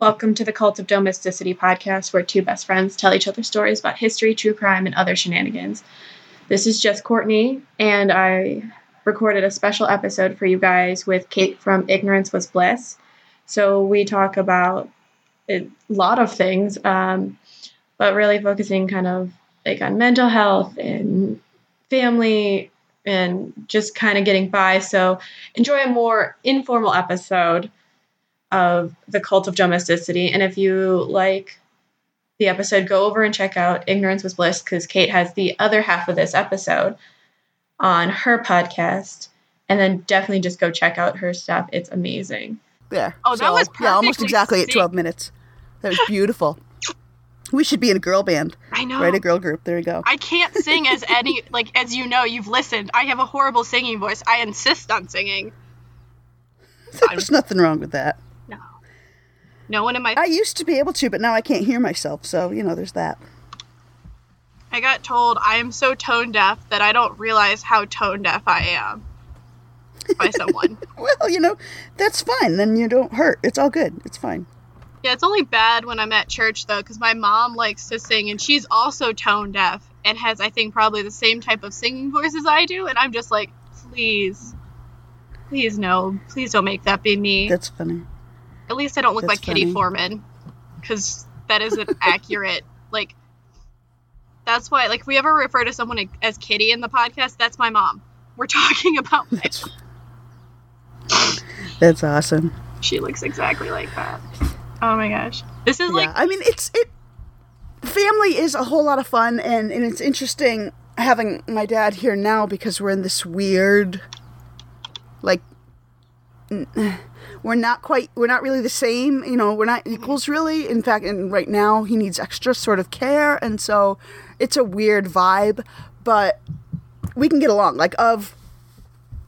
Welcome to the Cult of Domesticity podcast, where two best friends tell each other stories about history, true crime, and other shenanigans. This is just Courtney, and I recorded a special episode for you guys with Kate from Ignorance Was Bliss. So we talk about a lot of things, um, but really focusing kind of like on mental health and family and just kind of getting by. So enjoy a more informal episode of the cult of domesticity. And if you like the episode, go over and check out Ignorance Was Bliss because Kate has the other half of this episode on her podcast. And then definitely just go check out her stuff. It's amazing. There. Oh, that So, was yeah, almost exactly at 12 minutes. That was beautiful. we should be in a girl band, I know. right? A girl group. There you go. I can't sing as any like as you know, you've listened. I have a horrible singing voice. I insist on singing. There's nothing wrong with that. No. One in my I used to be able to, but now I can't hear myself. So, you know, there's that. I got told I am so tone deaf that I don't realize how tone deaf I am by someone. Well, you know, that's fine. Then you don't hurt. It's all good. It's fine. yeah, it's only bad when I'm at church though, because my mom likes to sing and she's also tone deaf and has, I think, probably the same type of singing voice as I do. And I'm just like, please, please no, please don't make that be me. That's funny. At least I don't look That's like Kitty. Forman, because that isn't accurate. Like, that's why, like, if we ever refer to someone as Kitty in the podcast, that's my mom. We're talking about. That's That's awesome. She looks exactly like that. Oh my gosh, this is like I mean, it's it. Family is a whole lot of fun, and and it's interesting having my dad here now because we're in this weird, like, n- we're not quite, we're not really the same. You know, we're not equals really. In fact, and right now he needs extra sort of care, and so it's a weird vibe, but we can get along. Like of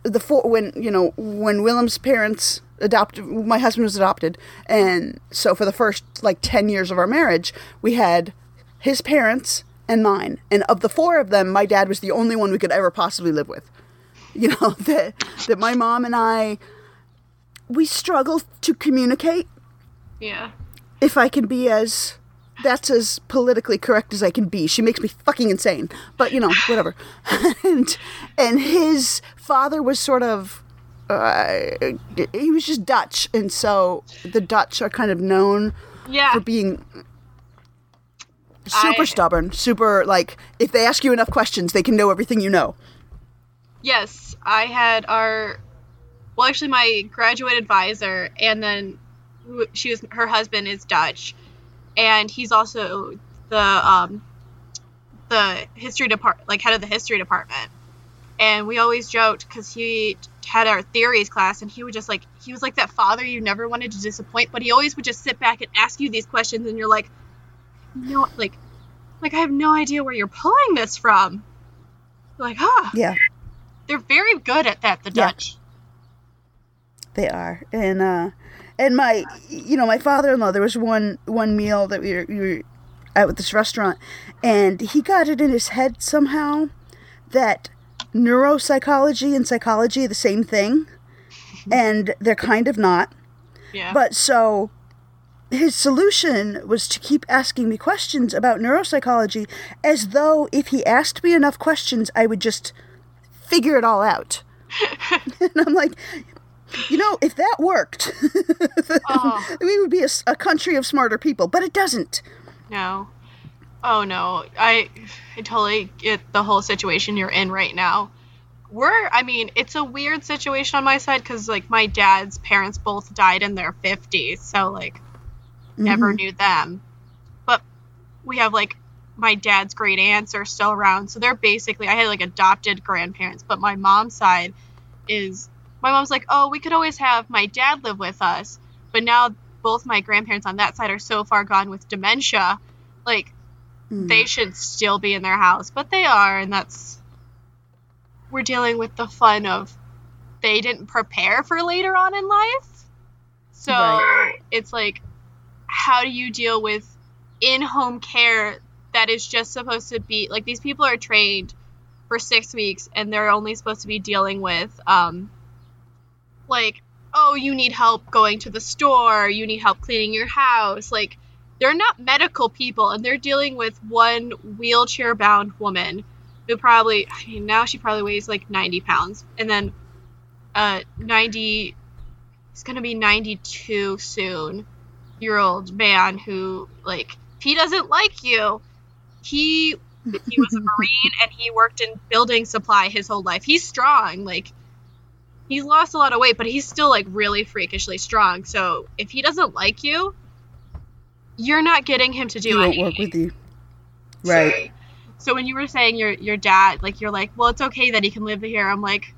the four when you know when Willem's parents adopted my husband was adopted and so for the first like 10 years of our marriage we had his parents and mine and of the four of them my dad was the only one we could ever possibly live with you know that that my mom and I we struggle to communicate yeah. if I can be as that's as politically correct as I can be. She makes me fucking insane. But you know, whatever. and and his father was sort of uh, he was just Dutch, and so the Dutch are kind of known Yeah. for being super I- stubborn, super like if they ask you enough questions, they can know everything you know. Yes, I had our well, actually, my graduate advisor, and then she was her husband is Dutch, and he's also the um the history department, like head of the history department. And we always joked because he had our theories class, and he would just like he was like that father you never wanted to disappoint, but he always would just sit back and ask you these questions, and you're like, no, like, like I have no idea where you're pulling this from. Like, huh Yeah, they're very good at that, the Yeah. Dutch. They are. And uh and my you know, my father-in-law, there was one one meal that we were, we were out at this restaurant and he got it in his head somehow that neuropsychology and psychology are the same thing and they're kind of not Yeah. but so his solution was to keep asking me questions about neuropsychology as though if he asked me enough questions I would just figure it all out and i'm like you know if that worked oh, we would be a country of smarter people but it doesn't no. Oh no. I I totally get the whole situation you're in right now. We're I mean, it's a weird situation on my side cuz like my dad's parents both died in their 50s, so like never mm-hmm. knew them. But we have like my dad's great aunts are still around, so they're basically I had like adopted grandparents, but my mom's side is my mom's like, "Oh, we could always have my dad live with us." But now both my grandparents on that side are so far gone with dementia, like Mm. they should still be in their house, but they are, and that's we're dealing with the fun of they didn't prepare for later on in life. So Right. it's like, how do you deal with in home care that is just supposed to be like these people are trained for six weeks and they're only supposed to be dealing with um like oh, you need help going to the store, you need help cleaning your house. Like, they're not medical people, and they're dealing with one wheelchair bound woman who probably, I mean, now she probably weighs like 90 pounds. And then uh, 90, he's going to be 92 soon, year old man who, like, he doesn't like you, he he was a marine and he worked in building supply his whole life. He's strong, like he's lost a lot of weight, but he's still like really freakishly strong. So if he doesn't like you, you're not getting him to do He won't anything. work with you. Right. So when you were saying your your dad, like you're like, well, it's okay that he can live here. I'm like,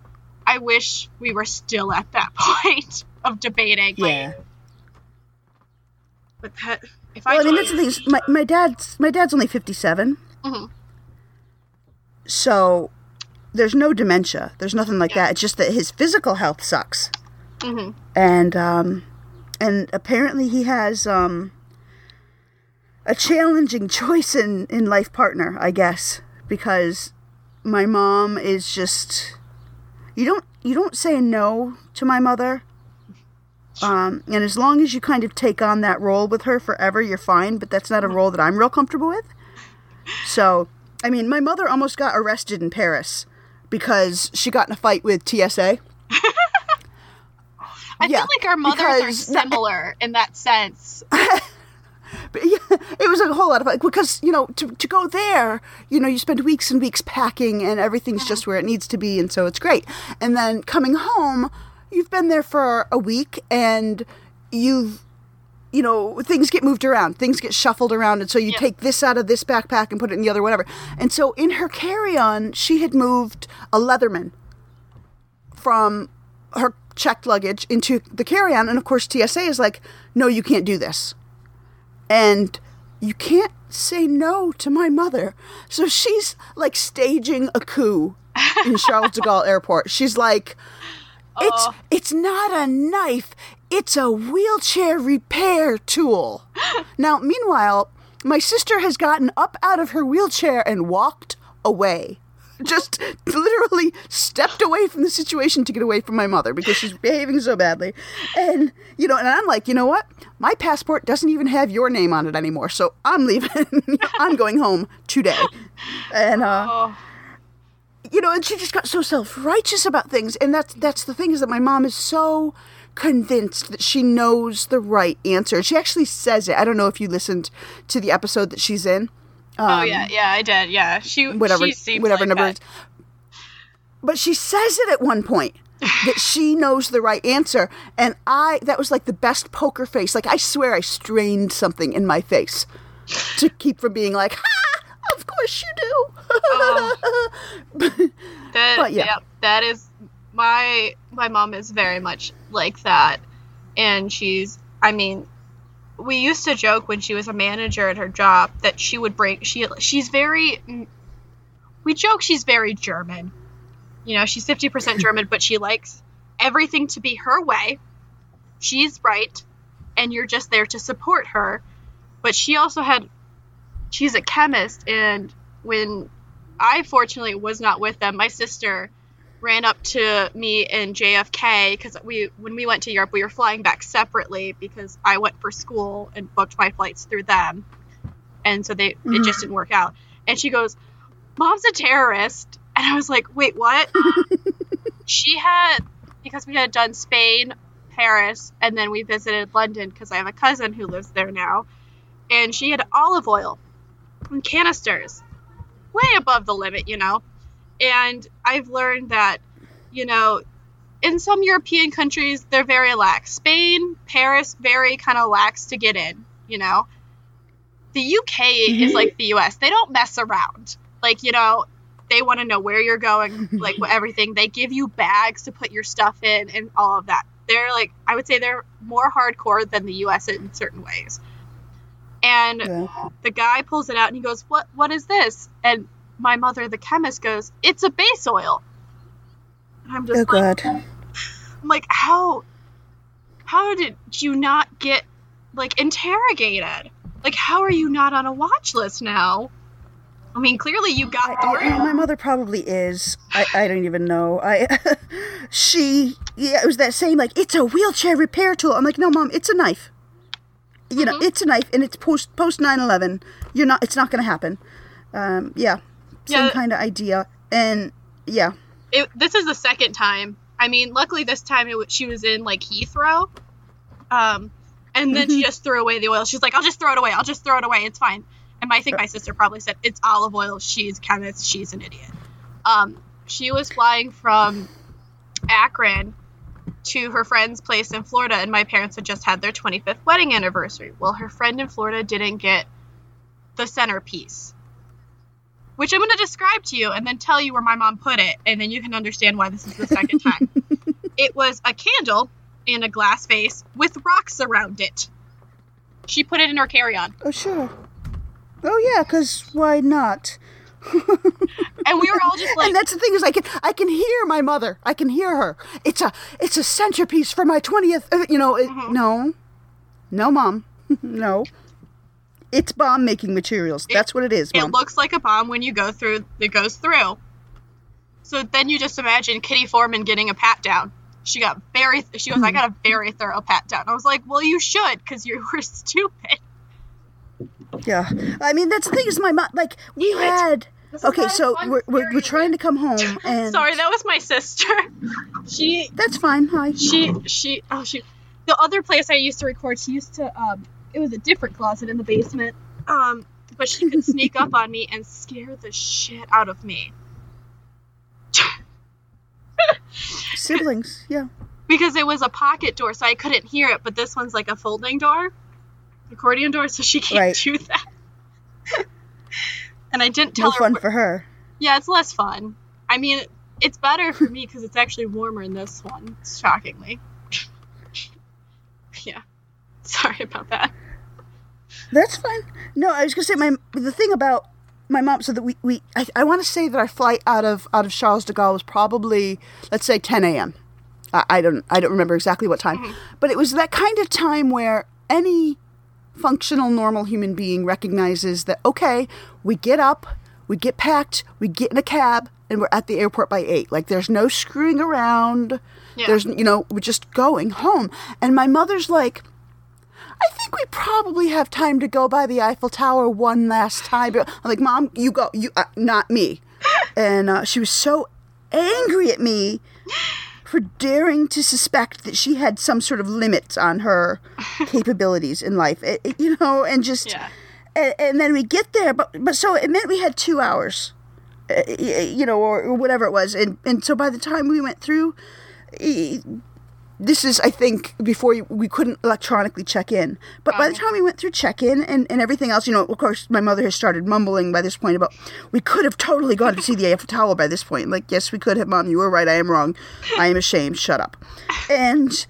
I wish we were still at that point of debating. like, Yeah. but that if I, Well, I mean, told that's the thing. My, my dad's my dad's only fifty seven, Mhm. so there's no dementia. There's nothing like Yeah. that. It's just that his physical health sucks, Mhm. and um, and apparently he has um, a challenging choice in in life partner, I guess, because my mom is just you don't you don't say no to my mother. Um, and as long as you kind of take on that role with her forever, you're fine. But that's not a role that I'm real comfortable with. So, I mean, my mother almost got arrested in Paris because she got in a fight with TSA. I Yeah, feel like our mothers are similar in that sense. But yeah, it was a whole lot of fun because you know to to go there, you know, you spend weeks and weeks packing and everything's uh-huh. just where it needs to be, and so it's great. And then coming home, you've been there for a week and you've you know things get moved around things get shuffled around and so you Yeah. take this out of this backpack and put it in the other whatever and so in her carry-on she had moved a leatherman from her checked luggage into the carry-on and of course tsa is like no you can't do this and you can't say no to my mother. So she's like staging a coup in Charles de Gaulle Airport. She's like, it's Oh. it's not a knife, it's a wheelchair repair tool. now, meanwhile, my sister has gotten up out of her wheelchair and walked away. Just literally stepped away from the situation to get away from my mother because she's behaving so badly. And, you know, and I'm like, you know what? My passport doesn't even have your name on it anymore. So I'm leaving. I'm going home today. And, uh, Oh, you know, and she just got so self-righteous about things, and that's that's the thing is that my mom is so convinced that she knows the right answer. She actually says it. I don't know if you listened to the episode that she's in. oh yeah, yeah, I did. Yeah, she Um, Whatever, she seems whatever like number. that. But she says it at one point that she knows the right answer, and I that was like the best poker face. Like I swear, I strained something in my face to keep from being like, "Ha! Of course you do." That, But, yeah. yeah. that is my my mom is very much like that, and she's. I mean, we used to joke when she was a manager at her job that she would bring. She she's very. Mm, we joke she's very German. You know, she's fifty percent German, but she likes everything to be her way. She's right, and you're just there to support her. But she also had. She's a chemist, and when I fortunately was not with them. My sister ran up to me in JFK because we when we went to Europe we were flying back separately because I went for school and booked my flights through them, and so they it just mm-hmm. didn't work out. And she goes, "Mom's a terrorist," and I was like, "Wait, what?" she had because we had done Spain, Paris, and then we visited London because I have a cousin who lives there now, and she had olive oil in canisters way above the limit, you know. And I've learned that, you know, in some European countries, they're very lax. Spain, Paris, very kind of lax to get in, you know. The UK is mm-hmm. like the US. They don't mess around. Like, you know, they want to know where you're going, like everything. They give you bags to put your stuff in and all of that. They're like, I would say they're more hardcore than the US in certain ways. And Yeah. the guy pulls it out and he goes, "What? What is this?" And my mother, the chemist, goes, "It's a base oil." And I'm just Oh like, God. I'm like, how, how did you not get like interrogated? Like, how are you not on a watch list now? I mean, clearly you got I- through. my mother probably is. I, I don't even know. I she yeah, it was that same like it's a wheelchair repair tool. I'm like, no, mom, it's a knife. You know, it's a knife, and it's post post 9/11. You're not. It's not going to happen. Um, yeah, same Yeah. kind of idea, and yeah, it, this is the second time. I mean, luckily this time it, she was in like Heathrow, um, and then she just threw away the oil. She's like, "I'll just throw it away. I'll just throw it away. It's fine." And I think my sister probably said it's olive oil. She's chemist. She's an idiot. Um, she was flying from Akron to her friend's place in Florida, and my parents had just had their 25th wedding anniversary. Well, her friend in Florida didn't get the centerpiece, which I'm going to describe to you and then tell you where my mom put it, and then you can understand why this is the second time. it was a candle in a glass vase with rocks around it. She put it in her carry on. oh sure, oh yeah, because why not? And we were all just like, and that's the thing is I can I can hear my mother. I can hear her. It's a it's a centerpiece for my twentieth. You know, it, Mm-hmm. no, no, mom, no. It's bomb making materials. That's what it is, it looks like a bomb when you go through, it goes through. So then you just imagine Kitty Forman getting a pat down. She got very, she goes, I got a very thorough pat down. I was like, well, you should, because you were stupid. yeah, I mean that's the thing is my mom. Like we it. had. Okay, so we're, we're, we're trying to come home, and Sorry, that was my sister. She that's fine. Hi. she she oh she the other place I used to record she used to um it was a different closet in the basement. Um but she could sneak up on me and scare the shit out of me. Siblings, yeah. because it was a pocket door so I couldn't hear it but this one's like a folding door accordion door so she can't Right. do that. And I didn't tell No her fun wh- for her. yeah it's less fun. I mean it's better for me because it's actually warmer in this one shockingly. Yeah. Sorry about that That's fine. No, I was gonna say my the thing about my mom. So that we we I, I want to say that our flight out of out of Charles de Gaulle was probably let's say 10 a.m. I, I don't I don't remember exactly what time, mm-hmm. but it was that kind of time where any functional normal human being recognizes that okay, we get up, we get packed, we get in a cab, and we're at the airport by eight. Like there's no screwing around. Yeah. There's you know we're just going home, and my mother's like. I think we probably have time to go by the Eiffel Tower one last time. I'm like, Mom, you go, you uh, not me. And uh, she was so angry at me for daring to suspect that she had some sort of limits on her capabilities in life. It- it- you know, and just Yeah. and, and then we get there, but but so it meant we had two hours, uh, you know, or, or whatever it was, and and so by the time we went through, this is I think before we couldn't electronically check in, but by the time we went through check in and, and everything else, you know, of course my mother has started mumbling by this point about we could have totally gone to see the Eiffel Tower by this point. Like yes, we could have, mom. You were right. I am wrong. I am ashamed. Shut up. And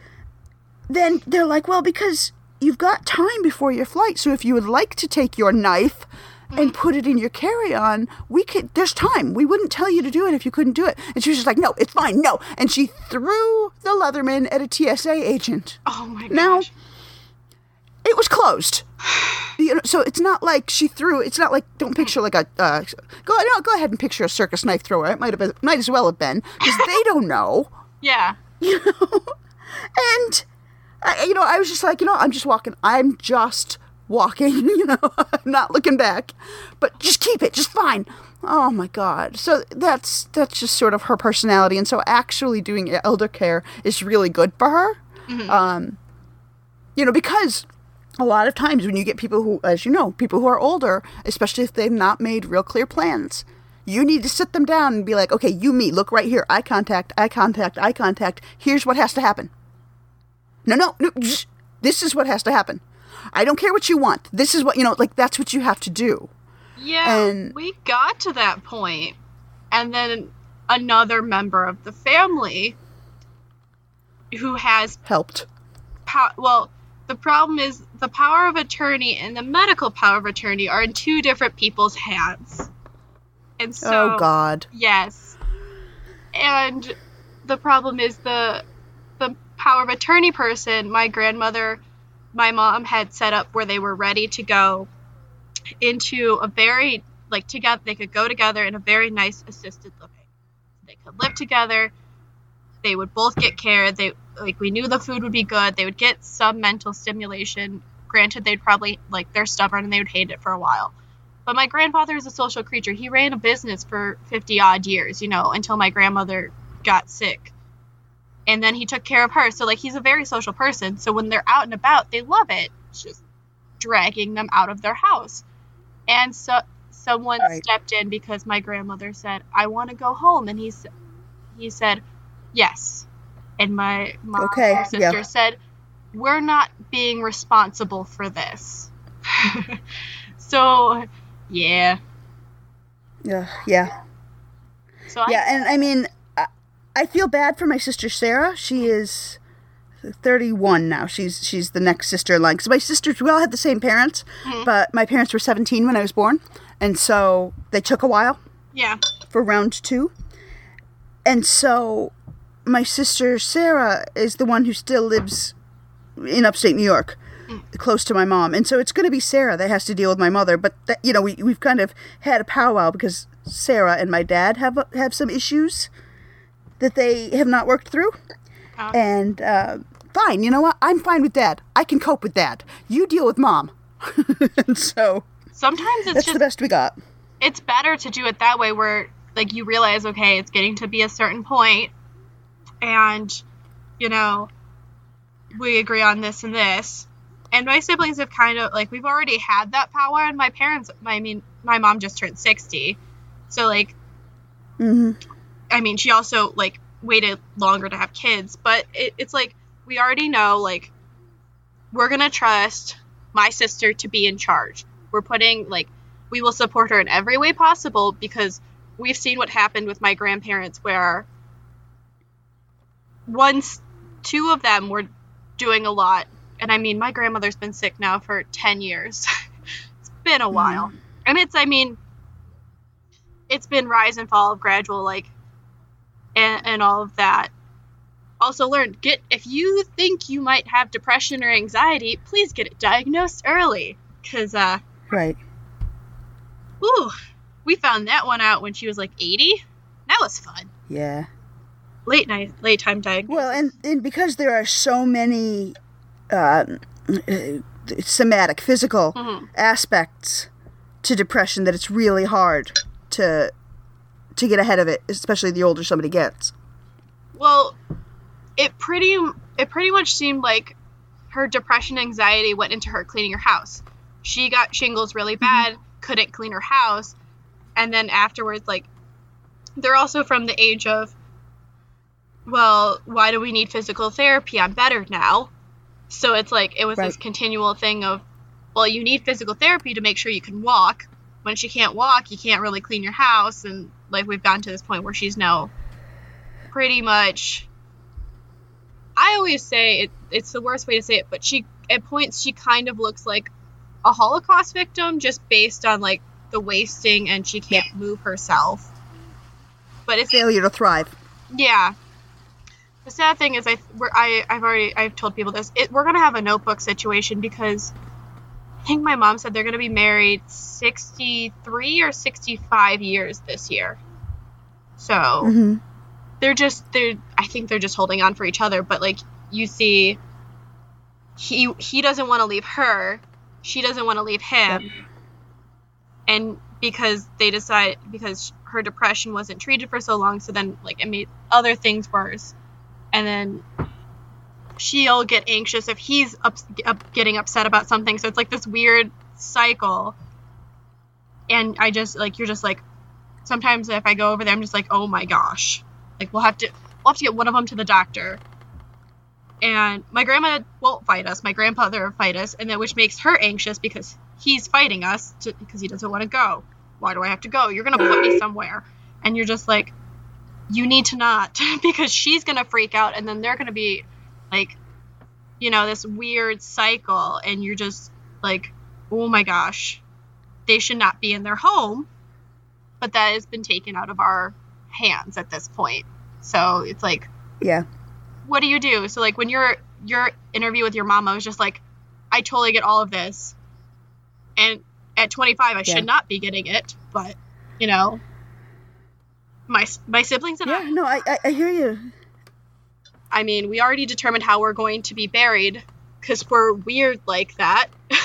then they're like, well, because you've got time before your flight, so if you would like to take your knife and put it in your carry-on, we could. There's time. We wouldn't tell you to do it if you couldn't do it. And she was just like, no, it's fine, no. And she threw the Leatherman at a TSA agent. Oh my gosh. Now- It was closed. You know, so it's not like she threw. It's not like don't picture like a uh, go no, go ahead and picture a circus knife thrower. It might have been might as well have been because they don't know yeah. you know and I, you know i was just like you know i'm just walking i'm just walking you know not looking back but just keep it just fine. Oh my god. So that's that's just sort of her personality. And so actually doing elder care is really good for her. Um you know because a lot of times when you get people who as you know people who are older especially if they've not made real clear plans you need to sit them down and be like okay you me look right here. Eye contact eye contact eye contact. Here's what has to happen. No no no this is what has to happen i don't care what you want. This is what you know like that's what you have to do. Yeah, And- we got to that point, and then another member of the family who has helped. pow- well, the problem is the power of attorney and the medical power of attorney are in two different people's hands, and oh, so oh god. yes, and the problem is the the power of attorney person. My grandmother, my mom had set up where they were ready to go into a very like together they could go together in a very nice assisted living they could live together They would both get care. They like we knew the food would be good. They would get some mental stimulation. Granted, they'd probably like they're stubborn and they would hate it for a while. But my grandfather is a social creature. He ran a business for 50 odd years, you know, until my grandmother got sick. And then he took care of her. So, like, he's a very social person. So, when they're out and about, they love it. It's just dragging them out of their house. And so, someone Right. stepped in because my grandmother said, I want to go home. And he, he said, Yes. And my mom Okay, or sister yeah. said, We're not being responsible for this. so, yeah. Yeah, yeah, So I, yeah. And I mean, I, feel bad for my sister Sarah. She is thirty-one now. She's she's the next sister in line. Because my sisters, we all had the same parents, mm-hmm. but my parents were seventeen when I was born, and so they took a while yeah. for round two. And so my sister Sarah is the one who still lives in upstate New York, mm. close to my mom. And so it's going to be Sarah that has to deal with my mother. But, that, you know, we, we've kind of had a powwow because Sarah and my dad have, have some issues that they have not worked through. Oh. And uh, fine, you know what? I'm fine with dad. I can cope with dad. You deal with mom. and so Sometimes it's that's just the best we got. it's better to do it that way where like you realize okay it's getting to be a certain point and you know we agree on this and this and my siblings have kind of like we've already had that power and my parents i mean my mom just turned 60 so like hmm i mean she also like waited longer to have kids but it, it's like we already know like we're gonna trust my sister to be in charge. We're putting like we will support her in every way possible because we've seen what happened with my grandparents where once two of them were doing a lot and i mean my grandmother's been sick now for 10 years. It's been a while. Mm. And it's i mean it's been rise and fall of gradual like and, and all of that also learn get if you think you might have depression or anxiety please get it diagnosed early because uh Right. Ooh, we found that one out when she was like 80. That was fun. Yeah. Late night, late time diagnosis. Well, and, and because there are so many uh, somatic, physical Mhm. aspects to depression that it's really hard to to get ahead of it, especially the older somebody gets. well, it pretty it pretty much seemed like her depression anxiety went into her cleaning her house. She got shingles really mm-hmm. bad, couldn't clean her house, and then afterwards, like, they're also from the age of, well, why do we need physical therapy? I'm better now. So it's like it was this continual thing of, well, you need physical therapy to make sure you can walk. When she can't walk, you can't really clean your house, and like we've gotten to this point where she's now pretty much I always say it, it's the worst way to say it, but she at points she kind of looks like a Holocaust victim just based on like the wasting and she can't move herself. But it's Failure to thrive. yeah. The sad thing is I we're, I I've already I've told people this. It, we're gonna have a notebook situation because I think my mom said they're gonna be married sixty three or sixty five years this year. So hmm they're just they're I think they're just holding on for each other, but like you see he he doesn't want to leave her, she doesn't want to leave him. And because they decide because her depression wasn't treated for so long, so then like it made other things worse. And then she'll get anxious if he's up, up getting upset about something. So it's like this weird cycle. And I just like you're just like sometimes if I go over there, I'm just like, oh my gosh, like we'll have to we'll have to get one of them to the doctor. And my grandma won't fight us. My grandfather will fight us, and then which makes her anxious because he's fighting us to, because he doesn't want to go. Why do I have to go? You're gonna put me somewhere, and you're just like, you need to not because she's gonna freak out, and then they're gonna be like, you know, this weird cycle, and you're just like, oh my gosh, they should not be in their home but that has been taken out of our hands at this point. So it's like, Yeah. what do you do? So like when your your interview with your mom i was just like, I totally get all of this, and at 25 I Yeah. should not be getting it, but you know, my my siblings and Yeah. I, No, I, I I hear you. I mean, we already determined how we're going to be buried because we're weird like that.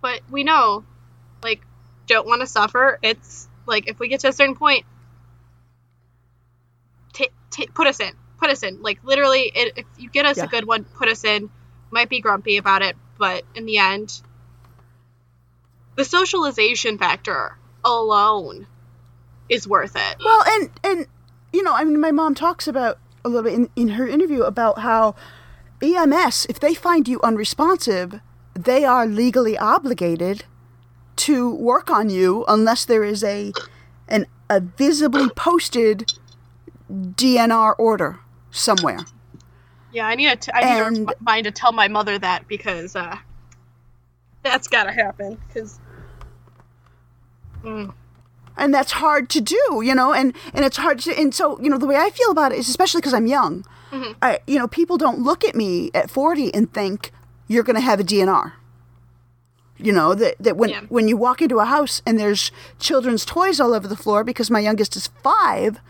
but we know, like, don't want to suffer. It's like if we get to a certain point, t- t- put us in, put us in. Like literally, it, if you get us Yeah. a good one, put us in. Might be grumpy about it, but in the end, the socialization factor alone is worth it. Well, and and you know, I mean, my mom talks about a little bit in, in her interview about how EMS, if they find you unresponsive, they are legally obligated to work on you unless there is a an a visibly posted DNR order somewhere. Yeah, I need to. I need And- to mind to tell my mother that because uh, that's gotta happen. Because mm, and that's hard to do you know and and it's hard to and so you know the way i feel about it is especially because i'm young. Mm-hmm. I, you know people don't look at me at 40 and think you're going to have a dnr you know that, that when Yeah. when you walk into a house and there's children's toys all over the floor because my youngest is five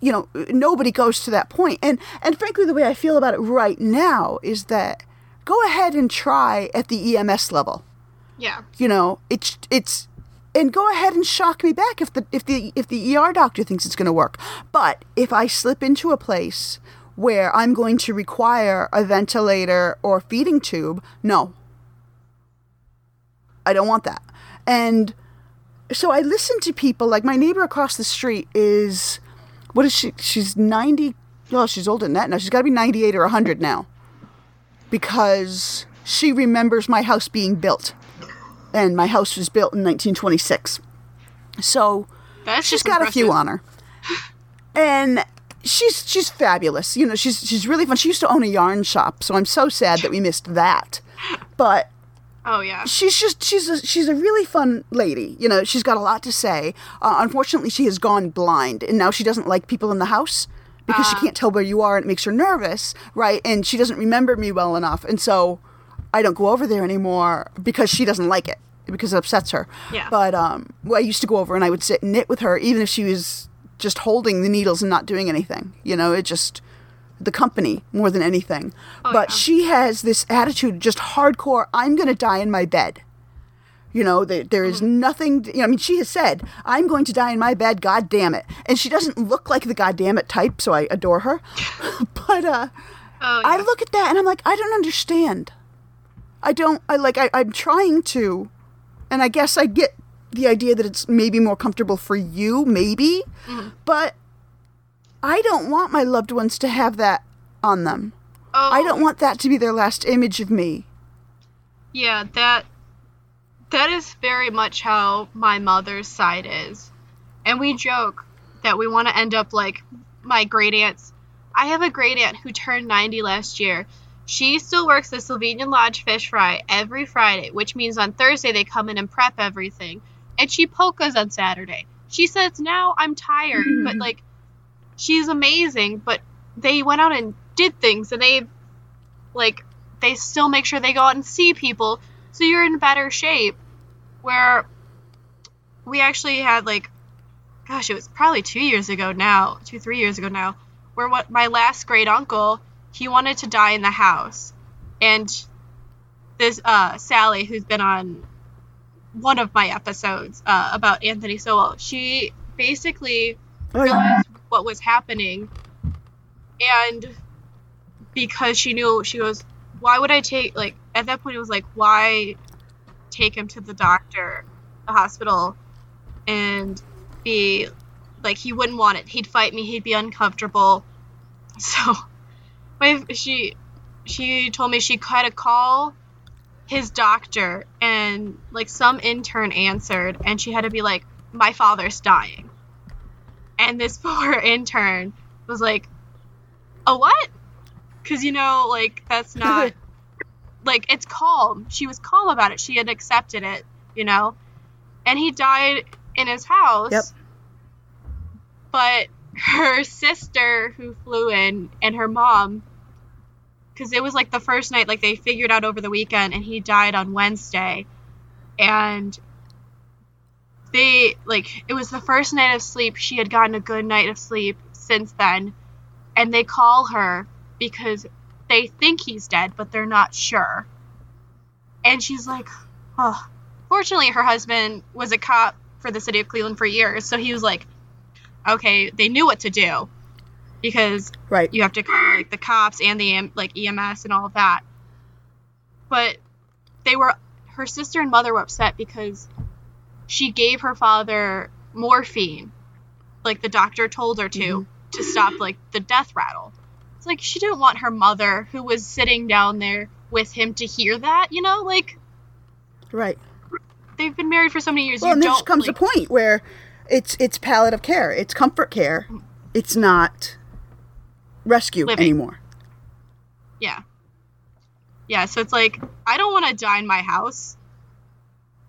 you know nobody goes to that point. And and frankly the way i feel about it right now is that go ahead and try at the ems level. Yeah, you know it's it's and go ahead and shock me back if the if the if the ER doctor thinks it's going to work. But if I slip into a place where I'm going to require a ventilator or feeding tube, no. I don't want that. And so I listen to people like my neighbor across the street is what is she she's 90 well she's older than that now she's got to be 98 or 100 now because she remembers my house being built and my house was built in 1926 so that's she's got a few on her. And she's she's fabulous. You know she's she's really fun. She used to own a yarn shop so i'm so sad that we missed that. But Oh yeah, she's just she's a she's a really fun lady. You know she's got a lot to say. Uh, unfortunately she has gone blind and now she doesn't like people in the house because she can't tell where you are and it makes her nervous right? And she doesn't remember me well enough. And so i don't go over there anymore because she doesn't like it because it upsets her. Yeah. but um well, i used to go over and i would sit and knit with her even if she was just holding the needles and not doing anything you know it just the company more than anything. But yeah. she has this attitude just hardcore i'm going to die in my bed. You know there, there is nothing you know, i mean she has said i'm going to die in my bed god damn it. And she doesn't look like the god damn it type so i adore her. But uh oh i look at that and i'm like i don't understand i don't i like I, i'm trying to and i guess i get the idea that it's maybe more comfortable for you maybe mm-hmm. but i don't want my loved ones to have that on them oh, i don't oh. want that to be their last image of me Yeah, that that is very much how my mother's side is. And we joke that we want to end up like my great aunts. I have a great aunt who turned 90 last year. She still works the Slovenian Lodge fish fry every Friday, which means on Thursday they come in and prep everything. And she polkas on Saturday. She says, Now I'm tired, but hmm. like, she's amazing, but they went out and did things and they, like, they still make sure they go out and see people so you're in better shape where we actually had like gosh it was probably two years ago now two three years ago now where what my last great uncle he wanted to die in the house. And this uh sally who's been on one of my episodes uh, about anthony sowell she basically oh, yeah. realized what was happening. And because she knew she goes why would i take like at that point it was like why take him to the doctor the hospital and be like he wouldn't want it. He'd fight me. He'd be uncomfortable. So my she she told me she had to call his doctor and like some intern answered and she had to be like my father's dying. And this poor intern was like a what? Because you know like that's not like it's calm. She was calm about it. She had accepted it you know? And he died in his house. Yep. but her sister who flew in and her mom because it was like the first night like they figured out over the weekend and he died on wednesday. And they like it was the first night of sleep. She had gotten a good night of sleep since then. And they call her because they think he's dead, but they're not sure. And she's like, oh. Fortunately, her husband was a cop for the city of Cleveland for years, so he was like, okay, they knew what to do because Right. you have to call like the cops and the like EMS and all of that. But they were her sister and mother were upset because she gave her father morphine, like the doctor told her to, mm-hmm. to stop like the death rattle. It's like she didn't want her mother, who was sitting down there with him, to hear that. You know, like Right. they've been married for so many years. Well, you and there comes like, a point where it's it's palliative care, it's comfort care, mm. it's not rescue Living. anymore. Yeah. Yeah, so it's like I don't want to die in my house.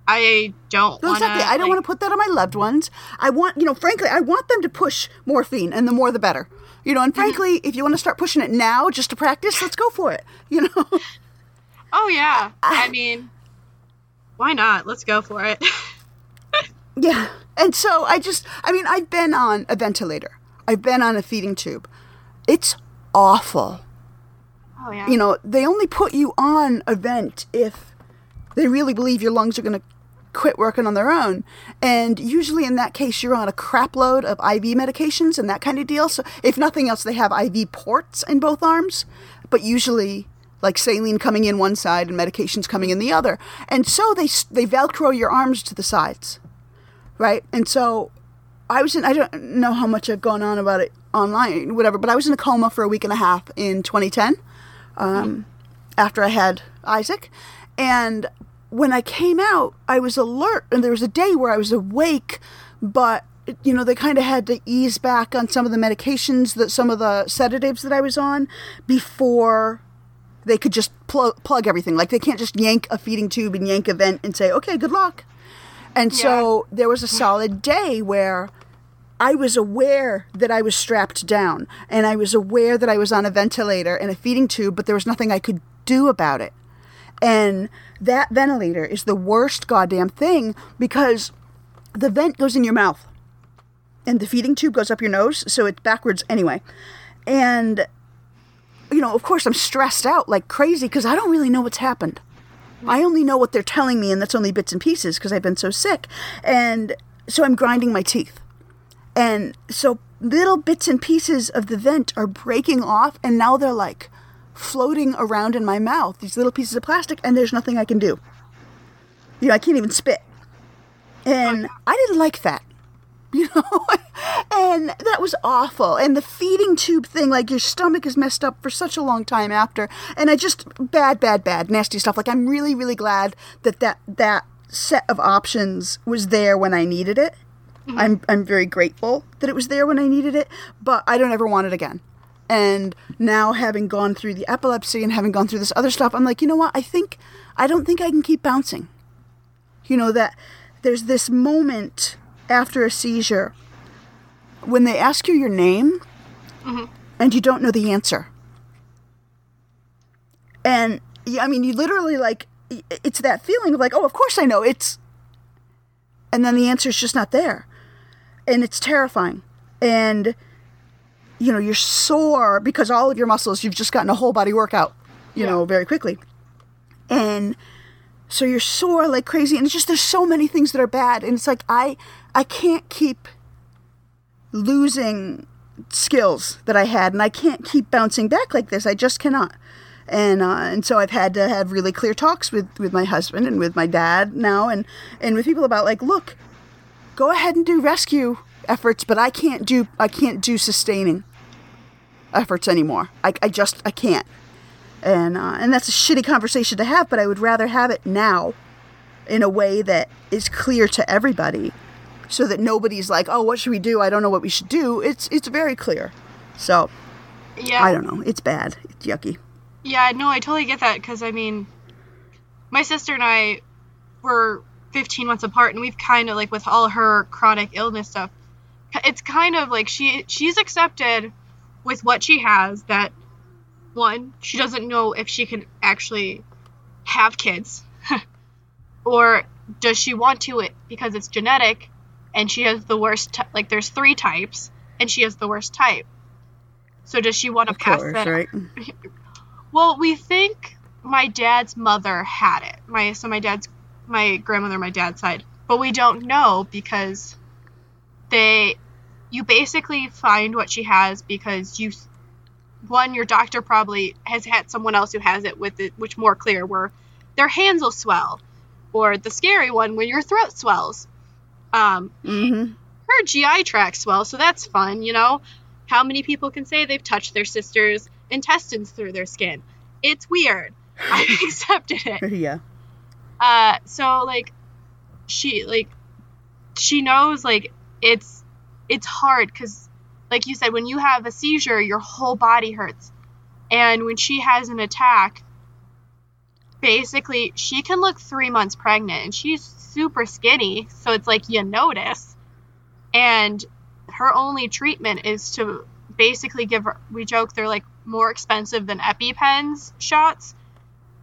I don't No, want exactly. I don't want to put that on my loved ones. I want, you know, frankly, I want them to push morphine, and the more the better. You know, and Mm-hmm. frankly, if you want to start pushing it now just to practice, let's go for it. You know, Oh yeah. I mean, why not? Let's go for it. yeah. And so I just, I mean, I've been on a ventilator. I've been on a feeding tube. It's awful. oh yeah. you know, they only put you on a vent if they really believe your lungs are going to quit working on their own. And usually in that case, you're on a crap load of IV medications and that kind of deal. So if nothing else, they have IV ports in both arms, but usually like saline coming in one side and medications coming in the other. And so they, they Velcro your arms to the sides, right? And so I was in, I don't know how much I've gone on about it online, whatever, but I was in a coma for a week and a half in 2010 um, after I had Isaac. And when I came out, I was alert, and there was a day where I was awake, but you know they kind of had to ease back on some of the medications that some of the sedatives that I was on before they could just pl- plug everything. Like they can't just yank a feeding tube and yank a vent and say, "Okay, good luck." And so there was a solid day where I was aware that I was strapped down and I was aware that I was on a ventilator and a feeding tube, but there was nothing I could do about it. And that ventilator is the worst goddamn thing because the vent goes in your mouth and the feeding tube goes up your nose, so it's backwards anyway. And, you know, of course, I'm stressed out like crazy because I don't really know what's happened. I only know what they're telling me, and that's only bits and pieces because I've been so sick. And so I'm grinding my teeth. And so little bits and pieces of the vent are breaking off, and now they're like floating around in my mouth, these little pieces of plastic, and there's nothing I can do. You know, I can't even spit. And I didn't like that. You know? and that was awful. And the feeding tube thing, like your stomach is messed up for such a long time after. And I just bad, bad, bad, nasty stuff. Like I'm really, really glad that that, that set of options was there when I needed it. Mm-hmm. I'm I'm very grateful that it was there when I needed it, but I don't ever want it again. And now having gone through the epilepsy and having gone through this other stuff, I'm like, you know what? I think I don't think I can keep bouncing. You know that there's this moment after a seizure when they ask you your name mm-hmm. and you don't know the answer. And yeah, I mean, you literally like it's that feeling of like, oh, of course I know. It's and then the answer is just not there and it's terrifying. And you know you're sore because all of your muscles you've just gotten a whole body workout you know very quickly. And so you're sore like crazy and it's just there's so many things that are bad and it's like i i can't keep losing skills that i had and i can't keep bouncing back like this i just cannot. And uh, and so I've had to have really clear talks with, with my husband and with my dad now and and with people about like look go ahead and do rescue efforts, but I can't do I can't do sustaining efforts anymore. I, I just I can't, and uh, and that's a shitty conversation to have. But I would rather have it now, in a way that is clear to everybody, so that nobody's like, oh, what should we do? I don't know what we should do. It's it's very clear. So Yeah. I don't know. It's bad. It's yucky. Yeah, no, I totally get that because I mean, my sister and I were 15 months apart, and we've kind of like with all her chronic illness stuff, it's kind of like she she's accepted with what she has that one she doesn't know if she can actually have kids, or does she want to it because it's genetic, and she has the worst ty- like there's three types, and she has the worst type. So does she want to Of pass course, that? right? Well, we think my dad's mother had it. My so my dad's my grandmother, my dad's side, but we don't know because they you basically find what she has because you one your doctor probably has had someone else who has it with it which more clear where their hands will swell or the scary one when your throat swells um Mm-hmm. her GI tract swells, so that's fun, you know? How many people can say they've touched their sister's intestines through their skin? It's weird. I accepted it. Yeah. Uh, so like, she like, she knows like it's it's hard because, like you said, when you have a seizure, your whole body hurts, and when she has an attack, basically she can look three months pregnant, and she's super skinny, so it's like you notice, and her only treatment is to basically give her. We joke they're like more expensive than EpiPens shots,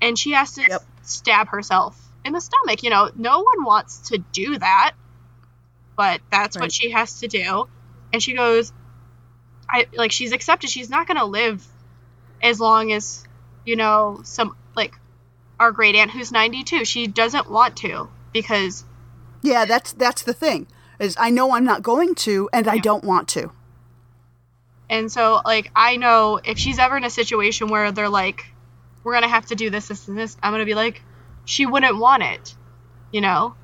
and she has to Yep. stab herself in the stomach. You know, no one wants to do that, but that's what she has to do. And she goes, I like she's accepted. She's not gonna live as long as you know some like our great aunt who's 92. She doesn't want to because Yeah, that's that's the thing. Is I know I'm not going to, and I don't want to. And so, like, I know if she's ever in a situation where they're like, we're going to have to do this, this, and this, I'm going to be like, she wouldn't want it. You know?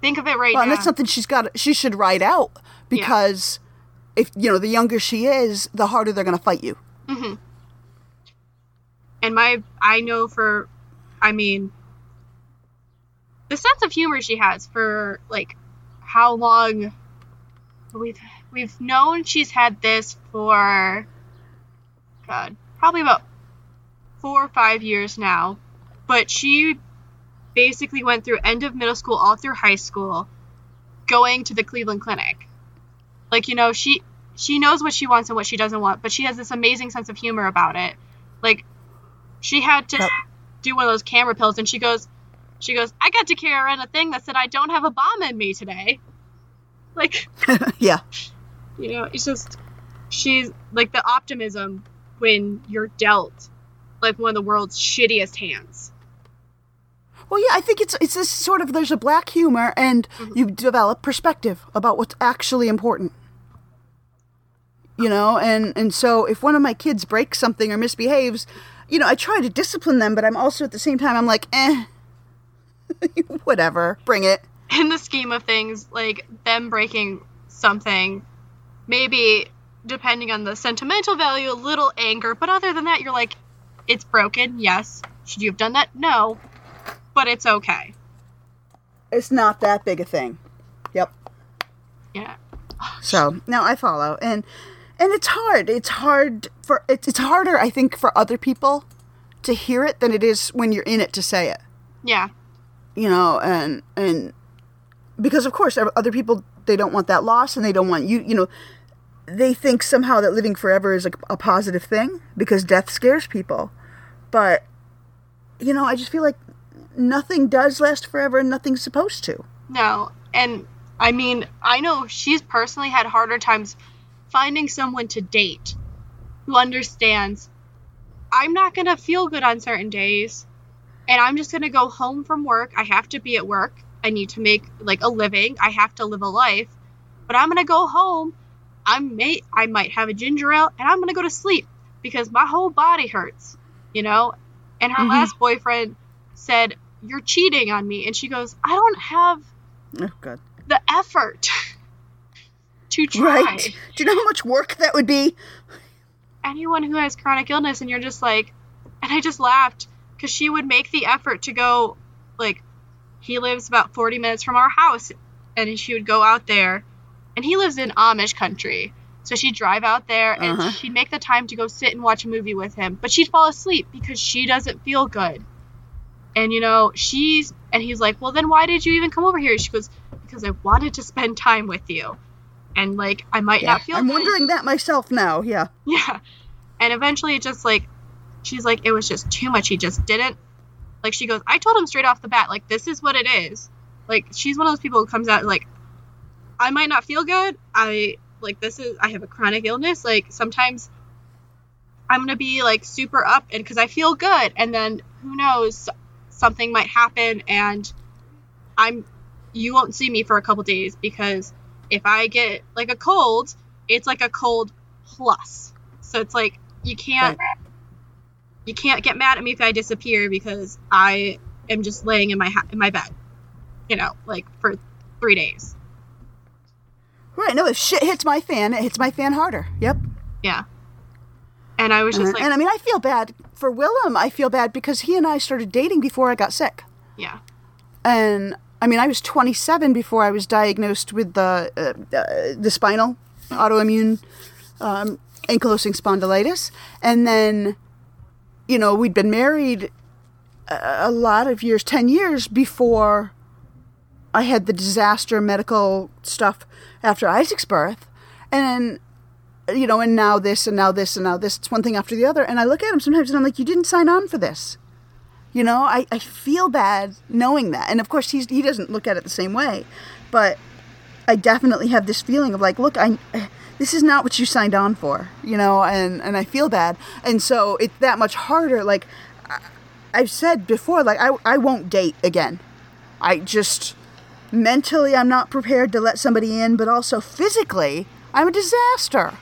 Think of it right Well, and now. that's something she's got. She should write out because if you know the younger she is, the harder they're going to fight you. hmm And my, I know for, I mean, the sense of humor she has for, like, how long we've, we've known she's had this for, God, probably about four or five years now. But she basically went through end of middle school, all through high school, going to the Cleveland Clinic. Like, you know, she she knows what she wants and what she doesn't want, but she has this amazing sense of humor about it. Like, she had to do one of those camera pills, and she goes, she goes, I got to carry around a thing that said I don't have a bomb in me today. Like, yeah. you know, it's just she's like the optimism when you're dealt like one of the world's shittiest hands. Well, yeah, I think it's it's this sort of there's a black humor, and Mhm. you develop perspective about what's actually important. You know, and and so if one of my kids breaks something or misbehaves, you know, I try to discipline them, but I'm also at the same time I'm like, eh, whatever, bring it. in the scheme of things, like them breaking something, maybe depending on the sentimental value, a little anger, but other than that, you're like, it's broken, yes. Should you have done that? No. But it's okay. It's not that big a thing. Yep. Yeah. So now I follow, and and it's hard. It's hard for it's it's harder, I think, for other people to hear it than it is when you're in it to say it. Yeah. You know, and and because of course other people they don't want that loss, and they don't want you. You know, they think somehow that living forever is a, a positive thing because death scares people, but you know, I just feel like nothing does last forever, and nothing's supposed to. No. And I mean, I know she's personally had harder times finding someone to date who understands I'm not going to feel good on certain days and I'm just going to go home from work. I have to be at work. I need to make like a living. I have to live a life. But I'm going to go home. I may I might have a ginger ale and I'm going to go to sleep because my whole body hurts, you know? And her Mhm. last boyfriend said, "You're cheating on me." And she goes, "I don't have Oh God. the effort to try. Right? Do you know how much work that would be? Anyone who has chronic illness, and you're just like, and I just laughed because she would make the effort to go, like, he lives about 40 minutes from our house, and she would go out there, and he lives in Amish country. So she'd drive out there and Uh-huh. she'd make the time to go sit and watch a movie with him, but she'd fall asleep because she doesn't feel good. And you know, she's and he's like, "Well, then why did you even come over here?" She goes, "Because I wanted to spend time with you." And like, I might not feel I'm good. wondering that myself now. Yeah. Yeah. And eventually it just like she's like it was just too much. He just didn't like she goes, I told him straight off the bat, like this is what it is. Like she's one of those people who comes out like I might not feel good. I like this is I have a chronic illness. Like sometimes I'm gonna be like super up and because I feel good, and then who knows, something might happen, and I'm you won't see me for a couple days because if I get like a cold, it's like a cold plus. So it's like you can't you can't get mad at me if I disappear because I am just laying in my ha- in my bed, you know, like for three days. Right. No, if shit hits my fan, it hits my fan harder. Yep. Yeah. And I was just and, like, and I mean, I feel bad for Willem. I feel bad because he and I started dating before I got sick. yeah, and I mean, I was 27 before I was diagnosed with the uh, uh, the spinal autoimmune um, ankylosing spondylitis, and then, you know, we'd been married a, a lot of years, 10 years before I had the disaster medical stuff after Isaac's birth, and then, you know, and now this, and now this, and now this. It's one thing after the other, and I look at him sometimes, and I'm like, you didn't sign on for this. You know, I, I feel bad knowing that. And of course, he's, he doesn't look at it the same way. But I definitely have this feeling of like, look, I, this is not what you signed on for, you know, and, and I feel bad. And so it's that much harder. Like, I- I've said before, like, I, I won't date again. I just, mentally, I'm not prepared to let somebody in, but also physically, I'm a disaster.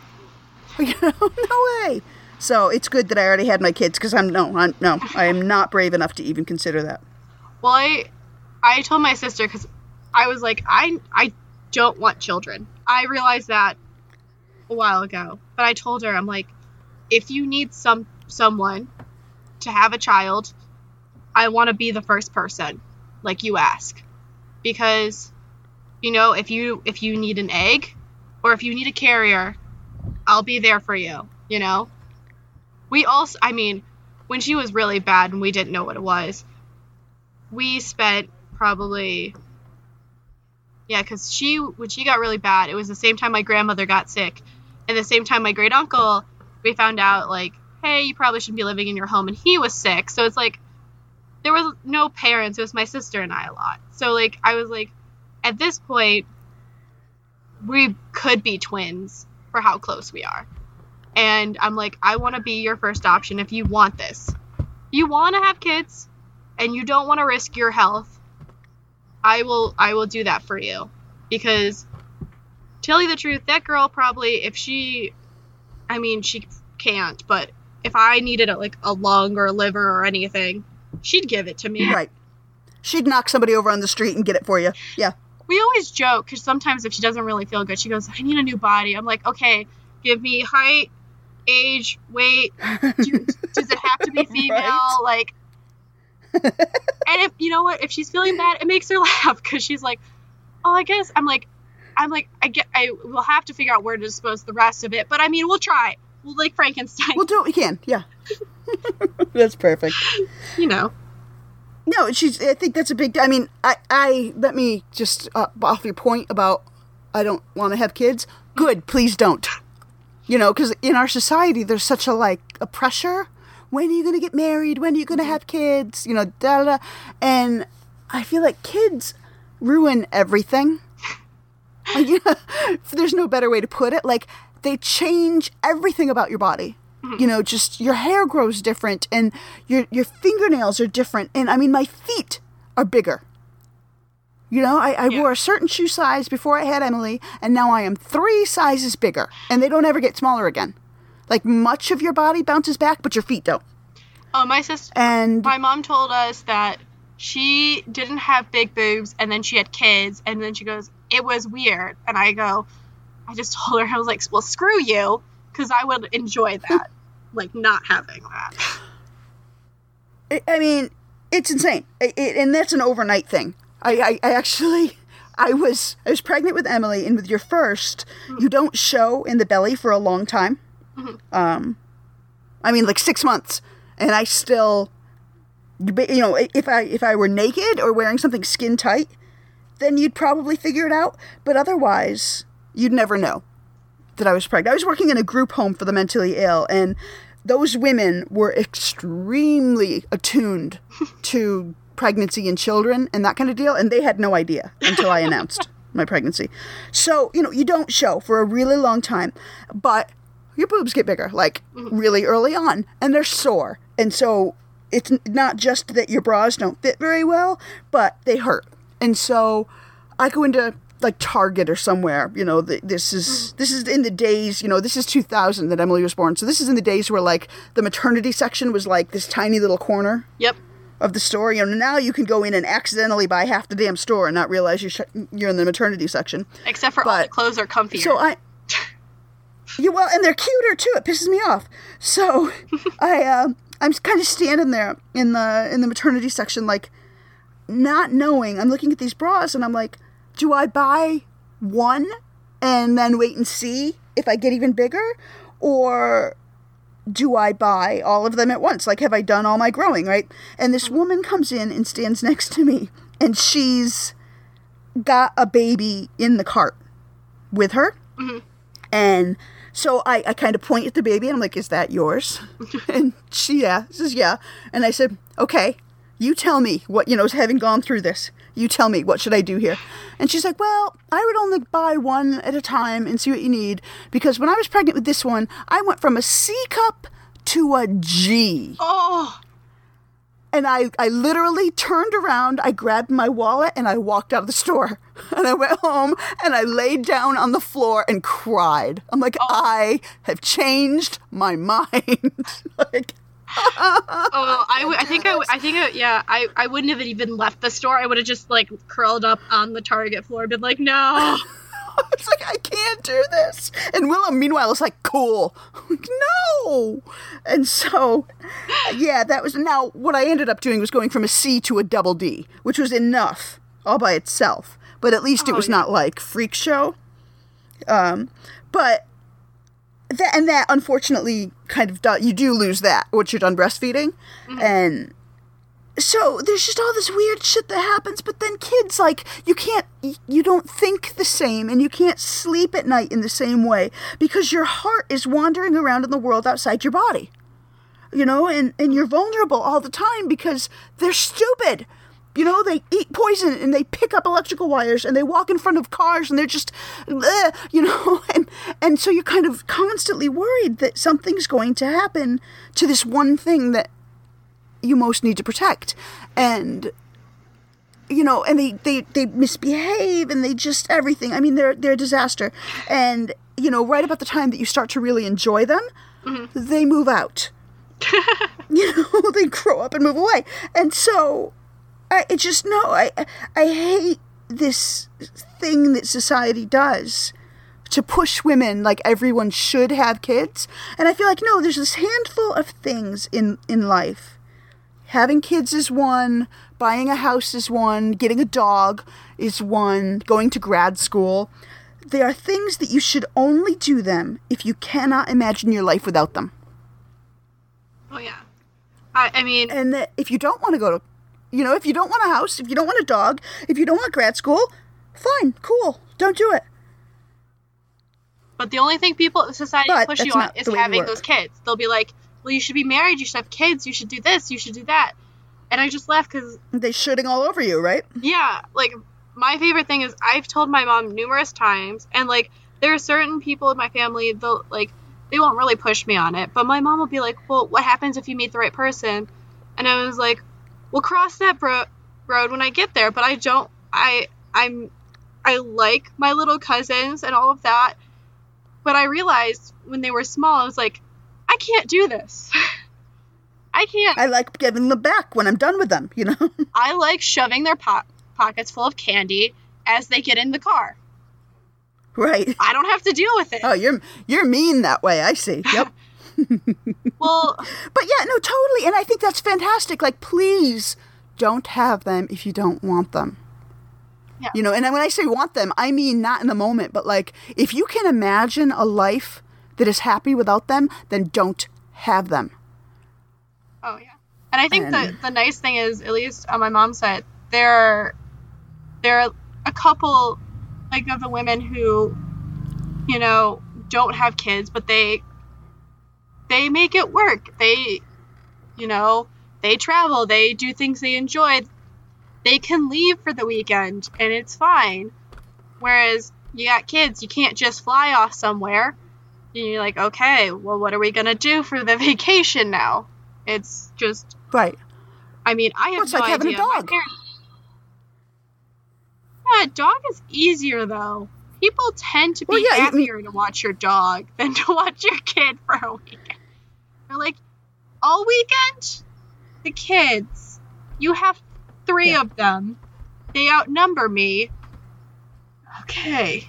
You know, no way. So it's good that I already had my kids because I'm no, I'm no, I am not brave enough to even consider that. Well, I I told my sister because I was like, I I don't want children. I realized that a while ago, but I told her, I'm like, if you need some someone to have a child, I want to be the first person, like you ask, because you know if you if you need an egg or if you need a carrier, I'll be there for you. You know. We also, I mean, when she was really bad and we didn't know what it was, we spent probably yeah because she when she got really bad it was the same time my grandmother got sick. And the same time my great uncle we found out like hey you probably shouldn't be living in your home. And he was sick. So it's like there was no parents. It was my sister and i a lot. So like i was like at this point we could be twins for how close we are and i'm like i want to be your first option if you want this you want to have kids and you don't want to risk your health i will i will do that for you because tell you the truth that girl probably if she i mean she can't but if i needed a, like a lung or a liver or anything she'd give it to me Right. She'd knock somebody over on the street and get it for you. Yeah. We always joke because sometimes if she doesn't really feel good she goes i need a new body i'm like okay give me height age weight do, does it have to be female Right. like and if you know what if she's feeling bad it makes her laugh because she's like oh i guess i'm like i'm like i get i will have to figure out where to dispose the rest of it but i mean we'll try we'll like frankenstein We'll do what we can. Yeah. that's perfect. you know No, she's. I think that's a big. I mean, I. I let me just uh, off your point about I don't want to have kids. Good, please don't. You know, because in our society, there's such a like a pressure. When are you going to get married? When are you going to have kids? You know, da da. And I feel like kids ruin everything. Know, there's no better way to put it. Like they change everything about your body. You know, just your hair grows different and your your fingernails are different. And I mean, my feet are bigger. You know, I, I Yeah. wore a certain shoe size before I had Emily, and now I am three sizes bigger, and they don't ever get smaller again. Like much of your body bounces back, but your feet don't. oh my sister And my mom told us that she didn't have big boobs and then she had kids and then she goes it was weird and i go i just told her i was like well screw you because i would enjoy that like not having that I- I mean, it's insane, I it, and that's an overnight thing. I, I, I actually, I was, I was pregnant with Emily, and with your first, you don't show in the belly for a long time. Um, I mean, like six months, and I still, you you know, if I if I were naked or wearing something skin tight, then you'd probably figure it out. But otherwise, you'd never know that I was pregnant. I was working in a group home for the mentally ill, and those women were extremely attuned to pregnancy and children and that kind of deal, and they had no idea until I announced my pregnancy. So, you know, you don't show for a really long time, but your boobs get bigger, like mm-hmm. really early on, and they're sore. And so it's not just that your bras don't fit very well, but they hurt. And so I go into like Target or somewhere, you know, th- this is this is in the days, you know, this is 2000 that Emily was born. So this is in the days where like the maternity section was like this tiny little corner Yep. of the store. You know, now you can go in and accidentally buy half the damn store and not realize you're, sh- you're in the maternity section. Except for all the But- clothes are comfier. So I. Yeah, well, and they're cuter too. It pisses me off. So I, um, I'm kind of standing there in the in the maternity section, like not knowing. I'm looking at these bras, and I'm like, do I buy one and then wait and see if I get even bigger, or do I buy all of them at once? Like, have I done all my growing, right? And this woman comes in and stands next to me, and she's got a baby in the cart with her. Mm-hmm. And so I, I kind of point at the baby and I'm like, Is that yours? and she, yeah, says, Yeah. And I said, Okay, you tell me what, you know, having gone through this, you tell me what should I do here? And she's like, Well, I would only buy one at a time and see what you need because when I was pregnant with this one, I went from a C cup to a G. oh, And I, I literally turned around, I grabbed my wallet, and I walked out of the store. And I went home and I laid down on the floor and cried. I'm like, oh. I have changed my mind. like, oh, I, w- I think I, w- I think I, yeah, I, I wouldn't have even left the store. I would have just like curled up on the Target floor and been like, no. it's like, I can't do this. And Willem, meanwhile, is like, cool. Like, no. And so, yeah, that was. Now, what I ended up doing was going from a C to a double D, which was enough all by itself. But at least it Oh, was yeah. not like freak show. Um, but that and that unfortunately kind of do, you do lose that once you're done breastfeeding, mm-hmm. and so there's just all this weird shit that happens but then kids like you can't you don't think the same and you can't sleep at night in the same way because your heart is wandering around in the world outside your body you know and and you're vulnerable all the time because they're stupid you know they eat poison and they pick up electrical wires and they walk in front of cars and they're just "Ugh," you know and and so you're kind of constantly worried that something's going to happen to this one thing that you most need to protect. And you know and they they they misbehave and they just everything. I mean they're they're a disaster. And you know right about the time that you start to really enjoy them mm-hmm. they move out. You know they grow up and move away. And so i it just no i i hate this thing that society does to push women like everyone should have kids. And i feel like no there's this handful of things in in life. Having kids is one buying a house is one getting a dog is one going to grad school. They are things that you should only do them if you cannot imagine your life without them. Oh yeah. I, I mean, and that if you don't want to go to you know if you don't want a house if you don't want a dog if you don't want grad school fine cool don't do it but the only thing people society But push you on is the way we having those kids. They'll be like, "Well, you should be married. You should have kids. You should do this. You should do that." And I just laugh because they're shooting all over you right yeah, like my favorite thing is I've told my mom numerous times, and like there are certain people in my family they'll like they won't really push me on it, but my mom will be like, "Well, what happens if you meet the right person?" And I was like, "We'll cross that bro- road when I get there." But I don't. I I'm I like my little cousins and all of that, but I realized when they were small, I was like, I can't do this. I can't. i like giving them back when i'm done with them you know I like shoving their po- pockets full of candy as they get in the car. right I don't have to deal with it. oh you're you're mean that way i see yep well, But yeah, no, totally. And I think that's fantastic. Like, please don't have them if you don't want them. Yeah. You know, and when I say want them, I mean not in the moment, but like if you can imagine a life that is happy without them, then don't have them. oh yeah. And I think the the nice thing is, at least on my mom's side, there are, there are a couple like of the women who, you know, don't have kids, but they they make it work. They, you know, they travel, they do things they enjoy. They can leave for the weekend and it's fine. Whereas you got kids, you can't just fly off somewhere. And you're like, okay, well, what are we gonna do for the vacation now? It's just, Right. I mean, I have Well, it's no like having a idea. Dog. parents- Yeah, dog is easier though. People tend to be Well, yeah, I mean- happier to watch your dog than to watch your kid for a weekend. They're like, all weekend, the kids. You have three Yeah. of them. They outnumber me. Okay.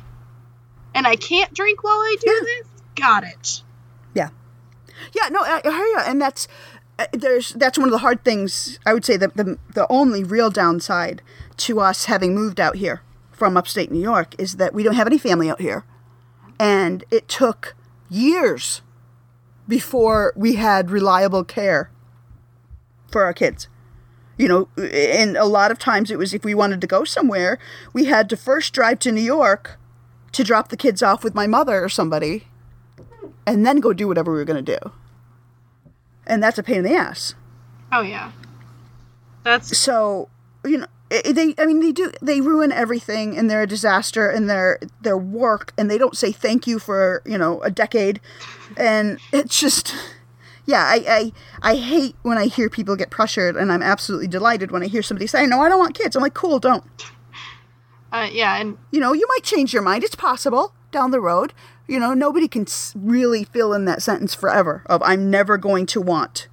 And I can't drink while I do Yeah. this? Got it. Yeah, Yeah, no, I, I hear you, and that's uh, there's that's one of the hard things. I would say that the the only real downside to us having moved out here from upstate New York is that we don't have any family out here, and it took years before we had reliable care for our kids. You know, and a lot of times it was if we wanted to go somewhere, we had to first drive to New York to drop the kids off with my mother or somebody and then go do whatever we were going to do. And that's a pain in the ass. Oh, yeah. That's So, you know, they I mean they do they ruin everything and they're a disaster and their their work and they don't say thank you for, you know, a decade. And it's just yeah, I, I I hate when I hear people get pressured and I'm absolutely delighted when I hear somebody say, "No, I don't want kids." I'm like, "Cool, don't." uh, yeah, and You know, you might change your mind. It's possible down the road. You know, nobody can really fill in that sentence forever of I'm never going to want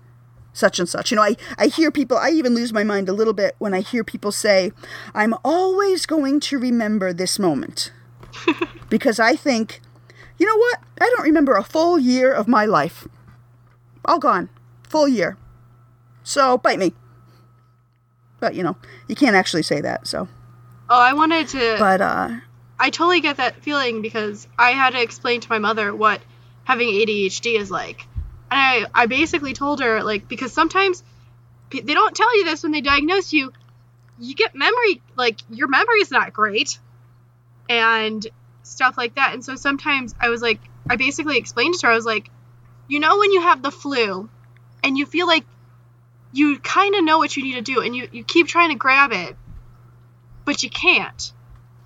such and such. You know, I, I hear people, I even lose my mind a little bit when I hear people say, I'm always going to remember this moment. because I think, you know what? I don't remember a full year of my life. All gone. Full year. So bite me. But, you know, you can't actually say that, so. oh, I wanted to. But, uh, I totally get that feeling because I had to explain to my mother what having ADHD is like. And I, I basically told her, like, because sometimes they don't tell you this when they diagnose you. You get memory, like, your memory is not great. And stuff like that. And so sometimes I was like, I basically explained to her, I was like, you know, when you have the flu and you feel like you kind of know what you need to do and you, you keep trying to grab it, but you can't.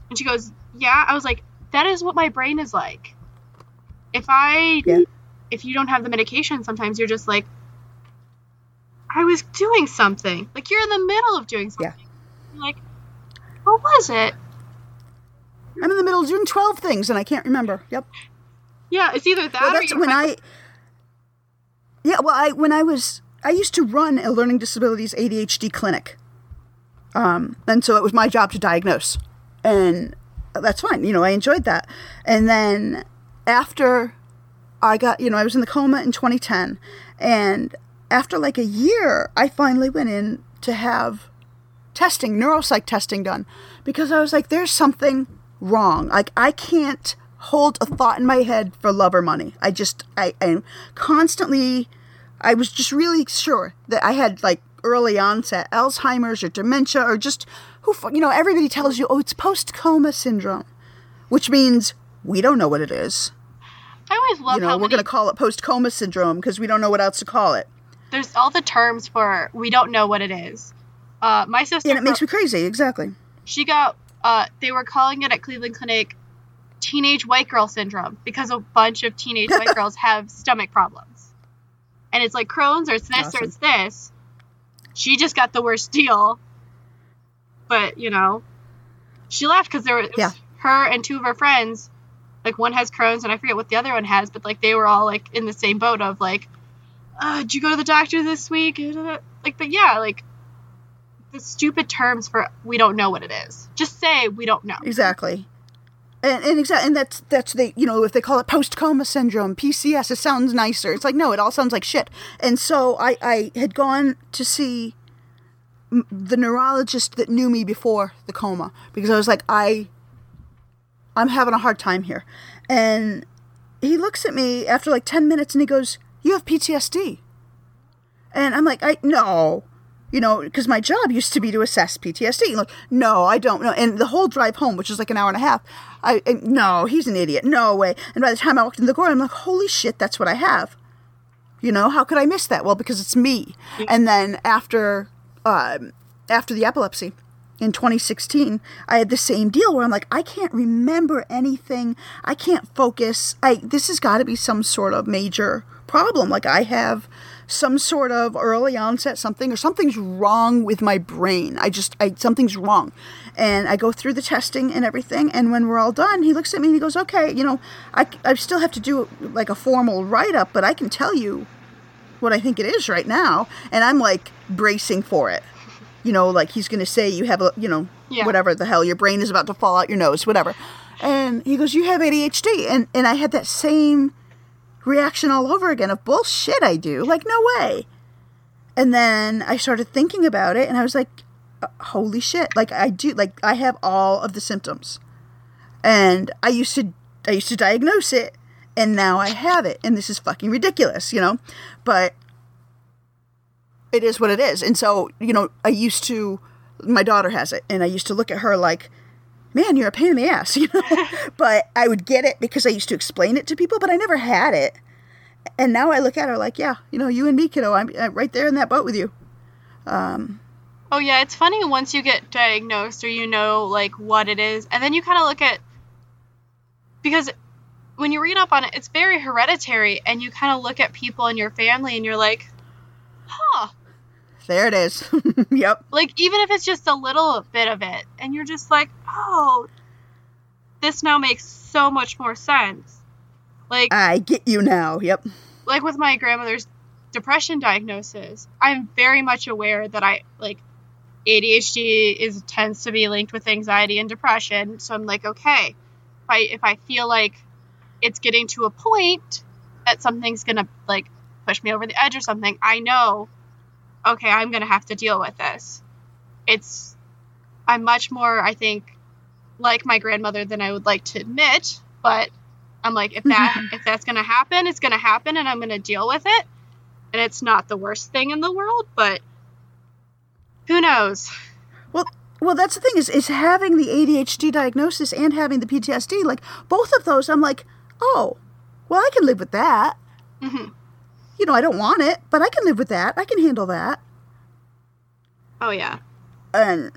And she goes, Yeah. I was like, That is what my brain is like. If I, Yeah. If you don't have the medication, sometimes you're just like, I was doing something. Like you're in the middle of doing Yeah. something. You're like, what was it? I'm in the middle of doing 12 things and I can't remember. Yep. Yeah, it's either that Well, or that's you're when I. Yeah, well, I when I was I used to run a learning disabilities ADHD clinic, um, and so it was my job to diagnose, and that's fine. You know, I enjoyed that. And then after I got, you know, I was in the coma in 2010, and after like a year, I finally went in to have testing, neuropsych testing done, because I was like, there's something wrong. Like I can't hold a thought in my head for love or money. I just, I am constantly, I was just really sure that I had like early onset Alzheimer's or dementia or just who, you know, everybody tells you, oh, it's post coma syndrome, which means we don't know what it is. I always love You know, how we're many, going to call it post coma syndrome because we don't know what else to call it. there's all the terms for we don't know what it is. Uh, my sister, And it makes me crazy. Exactly. she got, uh, they were calling it at Cleveland Clinic teenage white girl syndrome because a bunch of teenage white girls have stomach problems. And it's like Crohn's or it's this Awesome. or it's this. She just got the worst deal. But, you know, she left because there was Yeah. her and two of her friends. Like one has Crohn's and I forget what the other one has, but like they were all like in the same boat of like, uh, did you go to the doctor this week? Like, but yeah, like the stupid terms for we don't know what it is. Just say we don't know. Exactly. And and exactly, and that's that's the you know if they call it post coma syndrome, PCS, it sounds nicer. It's like no, it all sounds like shit. And so I I had gone to see the neurologist that knew me before the coma because I was like I I'm having a hard time here, and he looks at me after like ten minutes and he goes, "You have PTSD," and I'm like, I no you know, because my job used to be to assess PTSD. Like, no, I don't know. And the whole drive home, which is like an hour and a half, I, I no, he's an idiot. No way. And by the time I walked in the door, I'm like, holy shit, that's what I have. You know, how could I miss that? Well, because it's me. And then after, um, after the epilepsy, in 2016, I had the same deal where I'm like, I can't remember anything. I can't focus. I this has got to be some sort of major problem. Like I have some sort of early onset something or something's wrong with my brain. I just I something's wrong. And I go through the testing and everything and when we're all done, he looks at me and he goes, "Okay, you know, I I still have to do like a formal write up, but I can tell you what I think it is right now." And I'm like bracing for it you know, like he's going to say you have a, you know, Yeah. whatever the hell, your brain is about to fall out your nose, whatever. And he goes, you have ADHD. And, and I had that same reaction all over again of bullshit I do. Like, no way. And then I started thinking about it and I was like, uh, holy shit. Like I do, like I have all of the symptoms. And I used to, I used to diagnose it and now I have it. And this is fucking ridiculous, you know? But it is what it is. And so, you know, I used to, my daughter has it, and I used to look at her like, man, you're a pain in the ass, you know? but I would get it because I used to explain it to people, but I never had it. And now I look at her like, yeah, you know, you and me, kiddo, I'm, right there in that boat with you. Um, Oh yeah, it's funny once you get diagnosed or you know like what it is, and then you kind of look at because when you read up on it, it's very hereditary, and you kind of look at people in your family and you're like, huh, there it is. yep. like even if it's just a little bit of it, and you're just like, oh, this now makes so much more sense. Like I get you now. Yep. like with my grandmother's depression diagnosis, I'm very much aware that I like ADHD is tends to be linked with anxiety and depression. So I'm like, okay, if I if I feel like it's getting to a point that something's gonna like push me over the edge or something, I know, okay, I'm gonna have to deal with this. It's I'm much more, I think, like my grandmother than I would like to admit, but I'm like, if that if that's gonna happen, it's gonna happen, and I'm gonna deal with it. And it's not the worst thing in the world, but who knows? Well, well, that's the thing is is having the ADHD diagnosis and having the PTSD. Like both of those, I'm like, oh, well, I can live with that. hmm You know, I don't want it, but I can live with that. I can handle that. Oh yeah, And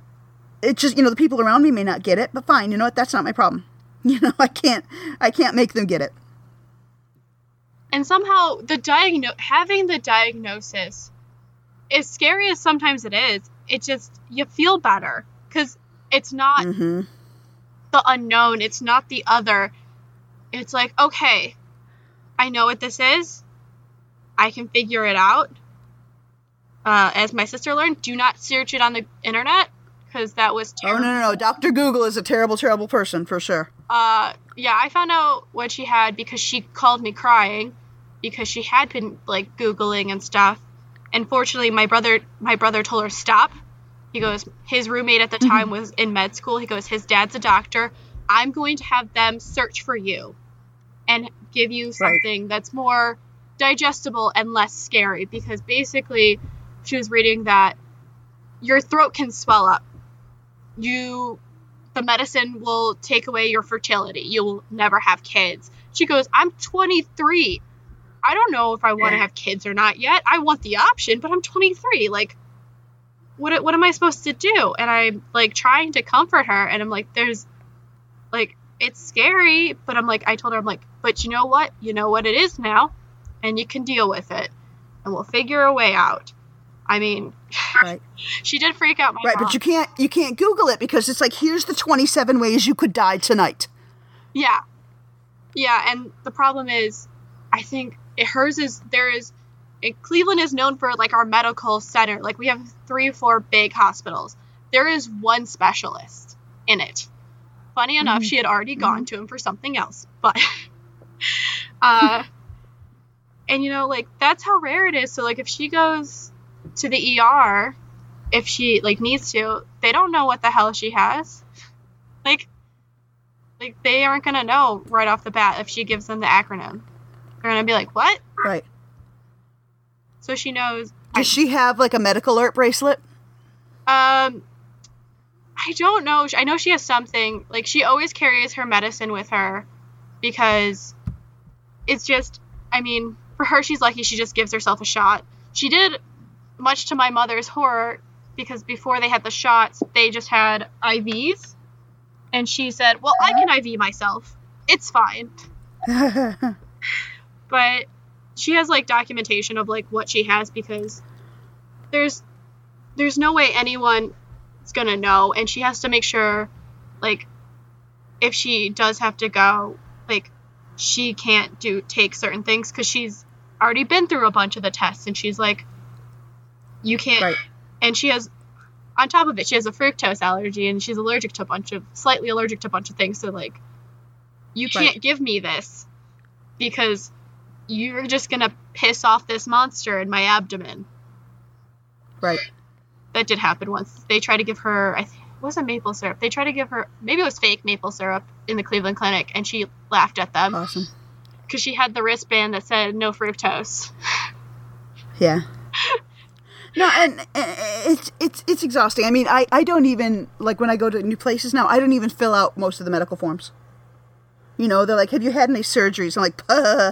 it just, you know, the people around me may not get it, but fine. You know what? That's not my problem. You know, I can't, I can't make them get it. and somehow the diagno having the diagnosis, as scary as sometimes it is, it just you feel better because it's not hmm the unknown. It's not the other. It's like, okay, I know what this is. I can figure it out. Uh, as my sister learned, do not search it on the internet because that was terrible. Oh no, no, no! Doctor Google is a terrible, terrible person for sure. Uh, yeah, I found out what she had because she called me crying because she had been like googling and stuff. And fortunately, my brother my brother told her stop. He goes, his roommate at the time was in med school. He goes, his dad's a doctor. I'm going to have them search for you and give you something that's more digestible and less scary because basically she was reading that your throat can swell up. You the medicine will take away your fertility. You will never have kids. She goes, I'm 23. I don't know if I want to have kids or not yet. I want the option, but I'm 23. Like, what, what am I supposed to do? And I'm like trying to comfort her, and I'm like, there's, like, it's scary, but I'm like, I told her, I'm like, but you know what? You know what it is now, and you can deal with it, and we'll figure a way out. I mean, Right, she did freak out my right, mom. but you can't, you can't Google it because it's like here's the 27 ways you could die tonight. Yeah. Yeah, and the problem is, I think it, hers is there is. Cleveland is known for like our medical center. Like we have three or four big hospitals. There is one specialist in it. Funny enough, she had already gone to him for something else, but uh, and you know, like that's how rare it is. So like if she goes to the ER, if she like needs to, they don't know what the hell she has. Like like they aren't gonna know right off the bat if she gives them the acronym. They're gonna be like, "What?" Right. So she knows. Does she have like a medical alert bracelet? Um, I don't know. I know she has something. Like she always carries her medicine with her because it's just. I mean, for her, she's lucky. She just gives herself a shot. She did, much to my mother's horror, because before they had the shots, they just had IVs. And she said, Well, I can IV myself. It's fine. But she has like documentation of like what she has because there's there's no way anyone is gonna know and she has to make sure like if she does have to go like she can't do take certain things because she's already been through a bunch of the tests and she's like you can't Right. and she has on top of it she has a fructose allergy and she's allergic to a bunch of slightly allergic to a bunch of things so like you can't give me this because you're just gonna piss off this monster in my abdomen right. that did happen once they tried to give her i think it wasn't maple syrup they tried to give her maybe it was fake maple syrup in the cleveland clinic and she laughed at them Awesome. Because she had the wristband that said no fructose Yeah. No, and it's it's it's exhausting. I mean, I I don't even like when I go to new places now. I don't even fill out most of the medical forms. You know, they're like, "Have you had any surgeries?" I'm like, "Uh,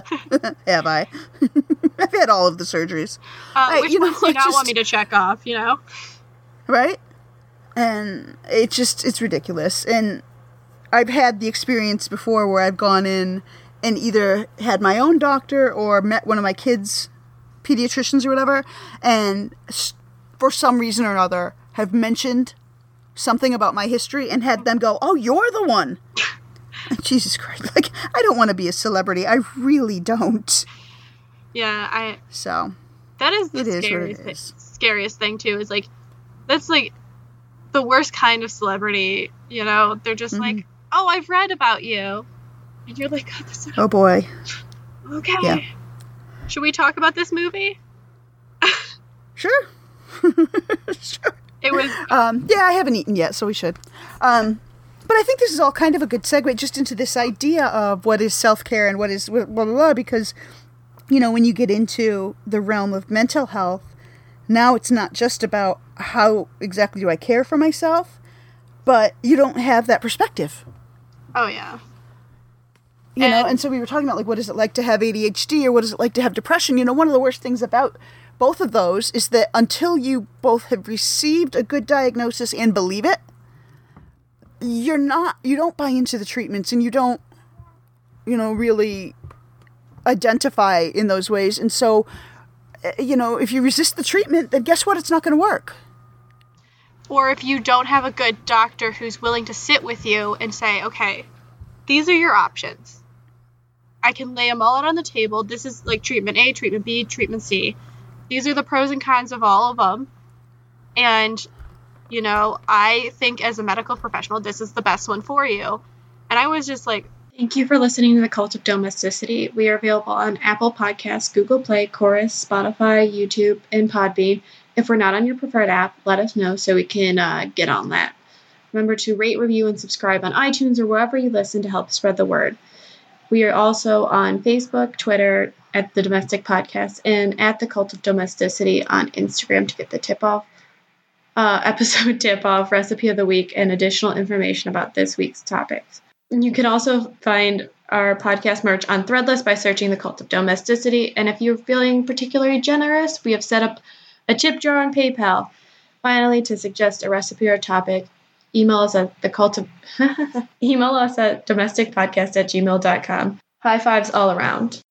"Have I? I've had all of the surgeries." uh, Hey, which you know, ones do you it not want me to check off you know right? And it's just it's ridiculous. And I've had the experience before where I've gone in and either had my own doctor or met one of my kids' pediatricians or whatever, and for some reason or another have mentioned something about my history and had them go, "Oh, you're the one." Jesus Christ! Like I don't want to be a celebrity. I really don't. yeah i So that is the It is what it scariest, is. scariest thing too is like that's like the worst kind of celebrity you know they're just like mm-hmm. oh i've read about you and you're like oh, oh boy, okay Yeah. should we talk about this movie sure, sure. it was Um, yeah, I haven't eaten yet, so we should. Um, but I think this is all kind of a good segue just into this idea of what is self care and what is blah, blah, blah, because, you know, when you get into the realm of mental health, now it's not just about how exactly do I care for myself, but you don't have that perspective. oh yeah You know, And- and so we were talking about like what is it like to have ADHD or what is it like to have depression? You know, one of the worst things about both of those is that until you both have received a good diagnosis and believe it, you're not you don't buy into the treatments and you don't you know really identify in those ways. And so eh, you know, if you resist the treatment, then guess what? It's not going to work. or if you don't have a good doctor who's willing to sit with you and say, okay, these are your options. I can lay them all out on the table. This is like treatment A, treatment B, treatment C. These are the pros and cons of all of them. And, you know, I think as a medical professional, this is the best one for you. And I was just like, Thank you for listening to the Cult of Domesticity. We are available on Apple Podcasts, Google Play, Chorus, Spotify, YouTube, and Podbean. If we're not on your preferred app, let us know so we can uh, get on that. Remember to rate, review, and subscribe on iTunes or wherever you listen to help spread the word. We are also on Facebook, Twitter, at the Domestic Podcast, and at the Cult of Domesticity on Instagram to get the tip off. Uh, episode tip off, recipe of the week, and additional information about this week's topics. You can also find our podcast merch on Threadless by searching the Cult of Domesticity. And if you're feeling particularly generous, we have set up a tip jar on PayPal. Finally, to suggest a recipe or topic, email us at the cult of email us at domesticpodcast at gmail.com. High fives all around.